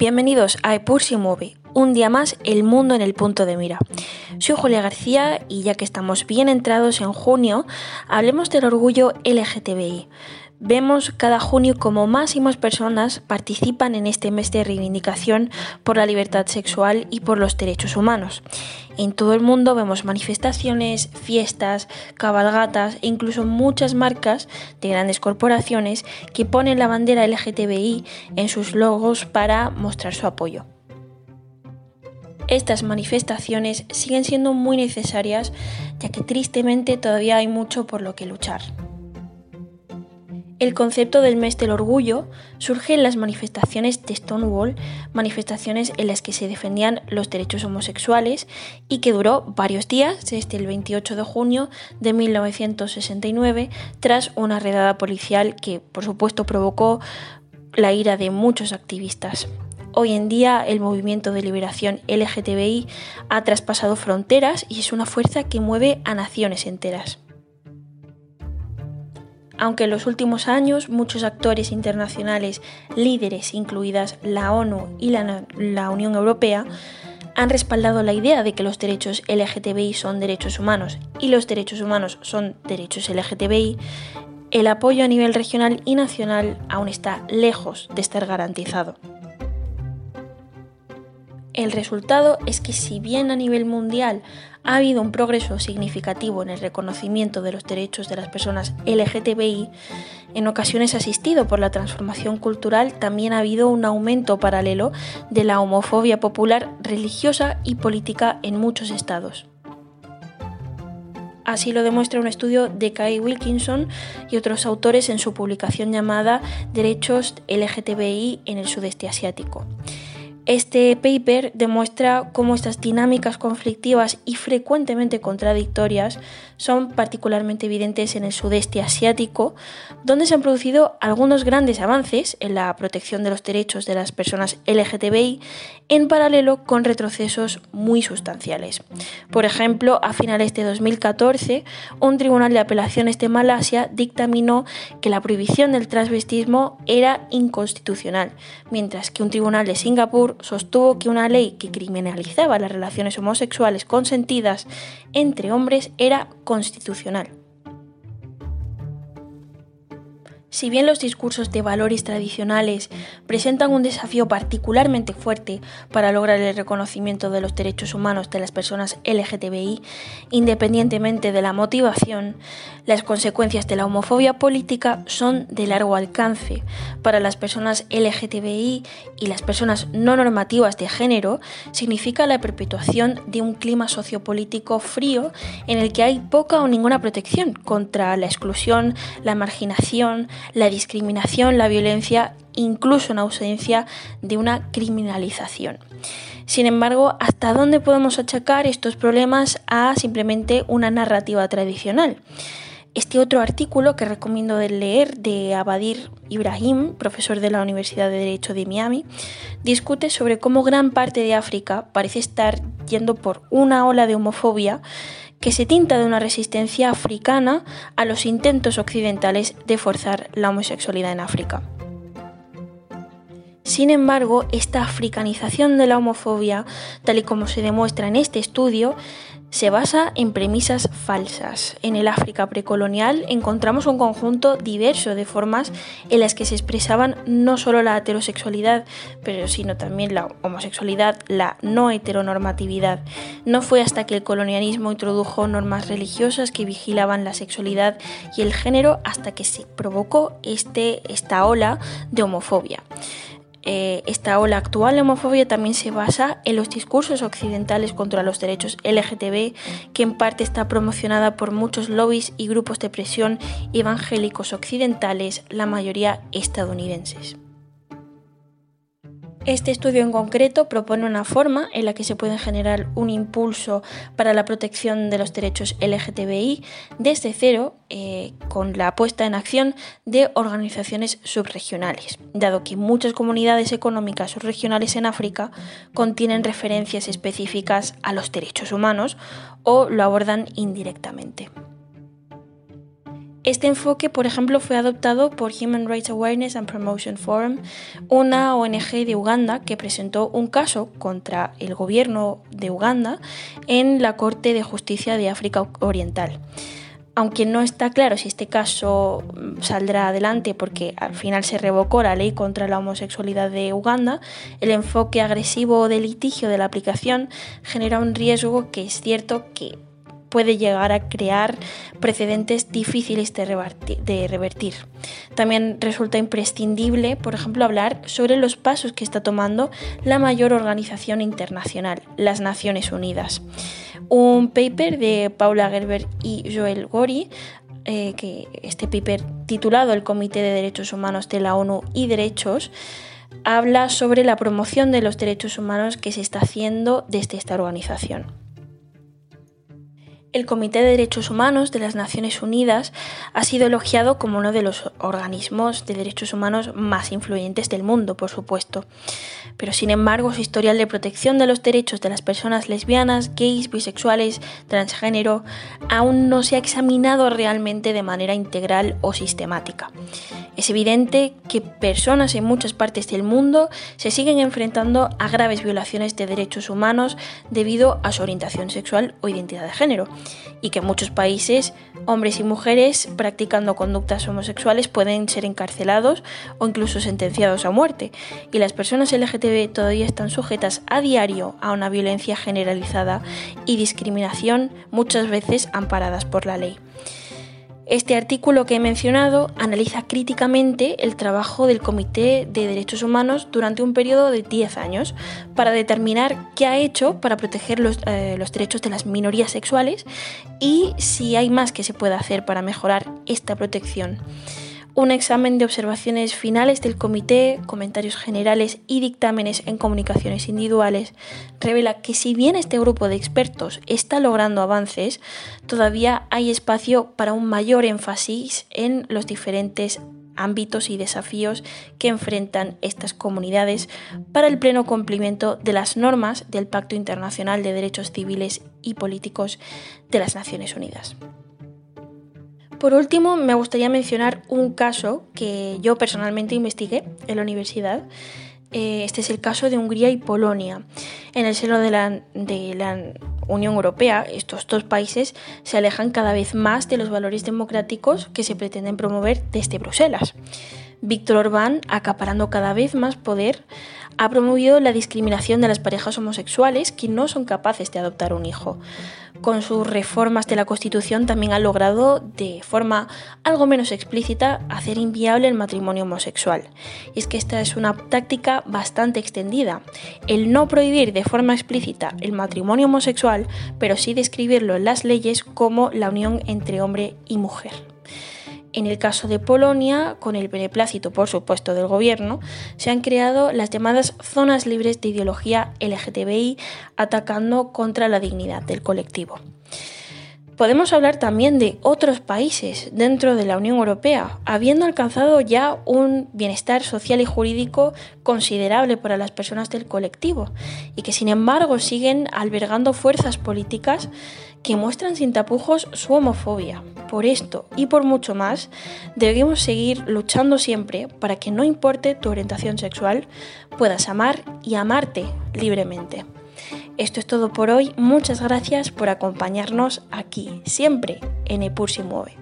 Bienvenidos a Epur si mueve, un día más el mundo en el punto de mira. Soy Julia García y ya que estamos bien entrados en junio, hablemos del orgullo LGTBI. Vemos cada junio como más y más personas participan en este mes de reivindicación por la libertad sexual y por los derechos humanos. En todo el mundo vemos manifestaciones, fiestas, cabalgatas e incluso muchas marcas de grandes corporaciones que ponen la bandera LGTBI en sus logos para mostrar su apoyo. Estas manifestaciones siguen siendo muy necesarias ya que tristemente todavía hay mucho por lo que luchar. El concepto del mes del orgullo surge en las manifestaciones de Stonewall, manifestaciones en las que se defendían los derechos homosexuales y que duró varios días, desde el 28 de junio de 1969, tras una redada policial que por supuesto provocó la ira de muchos activistas. Hoy en día el movimiento de liberación LGTBI ha traspasado fronteras y es una fuerza que mueve a naciones enteras aunque en los últimos años muchos actores internacionales líderes, incluidas la ONU y la, Unión Europea, han respaldado la idea de que los derechos LGTBI son derechos humanos y los derechos humanos son derechos LGTBI, el apoyo a nivel regional y nacional aún está lejos de estar garantizado. El resultado es que si bien a nivel mundial ha habido un progreso significativo en el reconocimiento de los derechos de las personas LGTBI, en ocasiones asistido por la transformación cultural, también ha habido un aumento paralelo de la homofobia popular, religiosa y política en muchos estados. Así lo demuestra un estudio de Kai Wilkinson y otros autores en su publicación llamada Derechos LGTBI en el sudeste asiático. Este paper demuestra cómo estas dinámicas conflictivas y frecuentemente contradictorias son particularmente evidentes en el sudeste asiático, donde se han producido algunos grandes avances en la protección de los derechos de las personas LGTBI, en paralelo con retrocesos muy sustanciales. Por ejemplo, a finales de 2014, un tribunal de apelaciones de Malasia dictaminó que la prohibición del transvestismo era inconstitucional, mientras que un tribunal de Singapur sostuvo que una ley que criminalizaba las relaciones homosexuales consentidas entre hombres era constitucional. Si bien los discursos de valores tradicionales presentan un desafío particularmente fuerte para lograr el reconocimiento de los derechos humanos de las personas LGTBI, independientemente de la motivación, las consecuencias de la homofobia política son de largo alcance. Para las personas LGTBI y las personas no normativas de género, significa la perpetuación de un clima sociopolítico frío en el que hay poca o ninguna protección contra la exclusión, la marginación, la discriminación, la violencia, incluso en ausencia de una criminalización. Sin embargo, ¿hasta dónde podemos achacar estos problemas a simplemente una narrativa tradicional? Este otro artículo que recomiendo leer de Abadir Ibrahim, profesor de la Universidad de Derecho de Miami, discute sobre cómo gran parte de África parece estar yendo por una ola de homofobia que se tinta de una resistencia africana a los intentos occidentales de forzar la homosexualidad en África. Sin embargo, esta africanización de la homofobia, tal y como se demuestra en este estudio, se basa en premisas falsas. En el África precolonial encontramos un conjunto diverso de formas en las que se expresaban no solo la heterosexualidad, pero sino también la homosexualidad, la no heteronormatividad. No fue hasta que el colonialismo introdujo normas religiosas que vigilaban la sexualidad y el género hasta que se provocó este, esta ola de homofobia. Eh, esta ola actual de homofobia también se basa en los discursos occidentales contra los derechos LGTB, que en parte está promocionada por muchos lobbies y grupos de presión evangélicos occidentales, la mayoría estadounidenses. Este estudio en concreto propone una forma en la que se puede generar un impulso para la protección de los derechos LGTBI desde cero eh, con la puesta en acción de organizaciones subregionales, dado que muchas comunidades económicas subregionales en África contienen referencias específicas a los derechos humanos o lo abordan indirectamente. Este enfoque, por ejemplo, fue adoptado por Human Rights Awareness and Promotion Forum, una ONG de Uganda que presentó un caso contra el gobierno de Uganda en la Corte de Justicia de África Oriental. Aunque no está claro si este caso mm, saldrá adelante porque al final se revocó la ley contra la homosexualidad de Uganda, el enfoque agresivo de litigio de la aplicación genera un riesgo que es cierto que puede llegar a crear precedentes difíciles de revertir. También resulta imprescindible, por ejemplo, hablar sobre los pasos que está tomando la mayor organización internacional, las Naciones Unidas. Un paper de Paula Gerber y Joel Gori eh, que este paper titulado El Comité de Derechos Humanos de la ONU y Derechos habla sobre la promoción de los derechos humanos que se está haciendo desde esta organización. El Comité de Derechos Humanos de las Naciones Unidas ha sido elogiado como uno de los organismos de derechos humanos más influyentes del mundo, por supuesto. Pero sin embargo, su historial de protección de los derechos de las personas lesbianas, gays, bisexuales, transgénero, aún no se ha examinado realmente de manera integral o sistemática. Es evidente que personas en muchas partes del mundo se siguen enfrentando a graves violaciones de derechos humanos debido a su orientación sexual o identidad de género y que en muchos países hombres y mujeres practicando conductas homosexuales pueden ser encarcelados o incluso sentenciados a muerte y las personas LGTB todavía están sujetas a diario a una violencia generalizada y discriminación muchas veces amparadas por la ley. Este artículo que he mencionado analiza críticamente el trabajo del Comité de Derechos Humanos durante un periodo de 10 años para determinar qué ha hecho para proteger los, eh, los, derechos de las minorías sexuales y si hay más que se pueda hacer para mejorar esta protección. Un examen de observaciones finales del comité, comentarios generales y dictámenes en comunicaciones individuales revela que si bien este grupo de expertos está logrando avances, todavía hay espacio para un mayor énfasis en los diferentes ámbitos y desafíos que enfrentan estas comunidades para el pleno cumplimiento de las normas del Pacto Internacional de Derechos Civiles y Políticos de las Naciones Unidas. Por último, me gustaría mencionar un caso que yo personalmente investigué en la universidad. Eh, este es el caso de Hungría y Polonia. En el seno de la, Unión Europea, estos dos países se alejan cada vez más de los valores democráticos que se pretenden promover desde Bruselas. Víctor Orbán, acaparando cada vez más poder, ha promovido la discriminación de las parejas homosexuales que no son capaces de adoptar un hijo. Con sus reformas de la Constitución también ha logrado, de forma algo menos explícita, hacer inviable el matrimonio homosexual. Y es que esta es una táctica bastante extendida. El no prohibir de forma explícita el matrimonio homosexual, pero sí describirlo en las leyes como la unión entre hombre y mujer. En el caso de Polonia, con el beneplácito, por supuesto, del gobierno, se han creado las llamadas zonas libres de ideología LGTBI, atacando contra la dignidad del colectivo. Podemos hablar también de otros países dentro de la Unión Europea, habiendo alcanzado ya un bienestar social y jurídico considerable para las personas del colectivo, y que sin embargo siguen albergando fuerzas políticas que muestran sin tapujos su homofobia. Por esto y por mucho más, debemos seguir luchando siempre para que no importe tu orientación sexual, puedas amar y amarte libremente. Esto es todo por hoy. Muchas gracias por acompañarnos aquí, siempre en Epur si mueve.